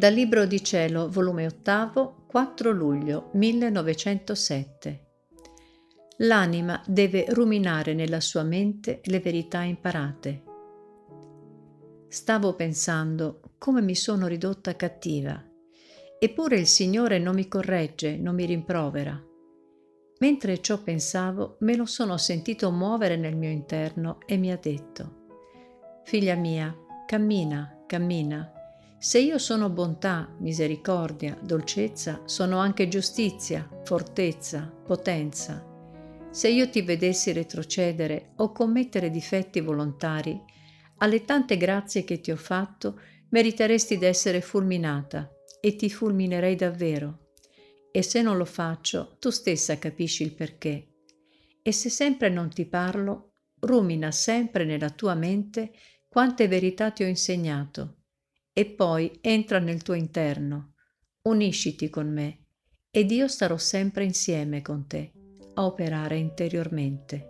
Dal Libro di Cielo, volume 8, 4 luglio 1907. L'anima deve ruminare nella sua mente le verità imparate. Stavo pensando come mi sono ridotta cattiva, eppure il Signore non mi corregge, non mi rimprovera. Mentre ciò pensavo, me lo sono sentito muovere nel mio interno e mi ha detto, Figlia mia, cammina, cammina. Se io sono bontà, misericordia, dolcezza, sono anche giustizia, fortezza, potenza. Se io ti vedessi retrocedere o commettere difetti volontari, alle tante grazie che ti ho fatto, meriteresti d'essere fulminata e ti fulminerei davvero e se non lo faccio, tu stessa capisci il perché. E se sempre non ti parlo, rumina sempre nella tua mente quante verità ti ho insegnato, e poi entra nel tuo interno, unisciti con me, ed io starò sempre insieme con te a operare interiormente.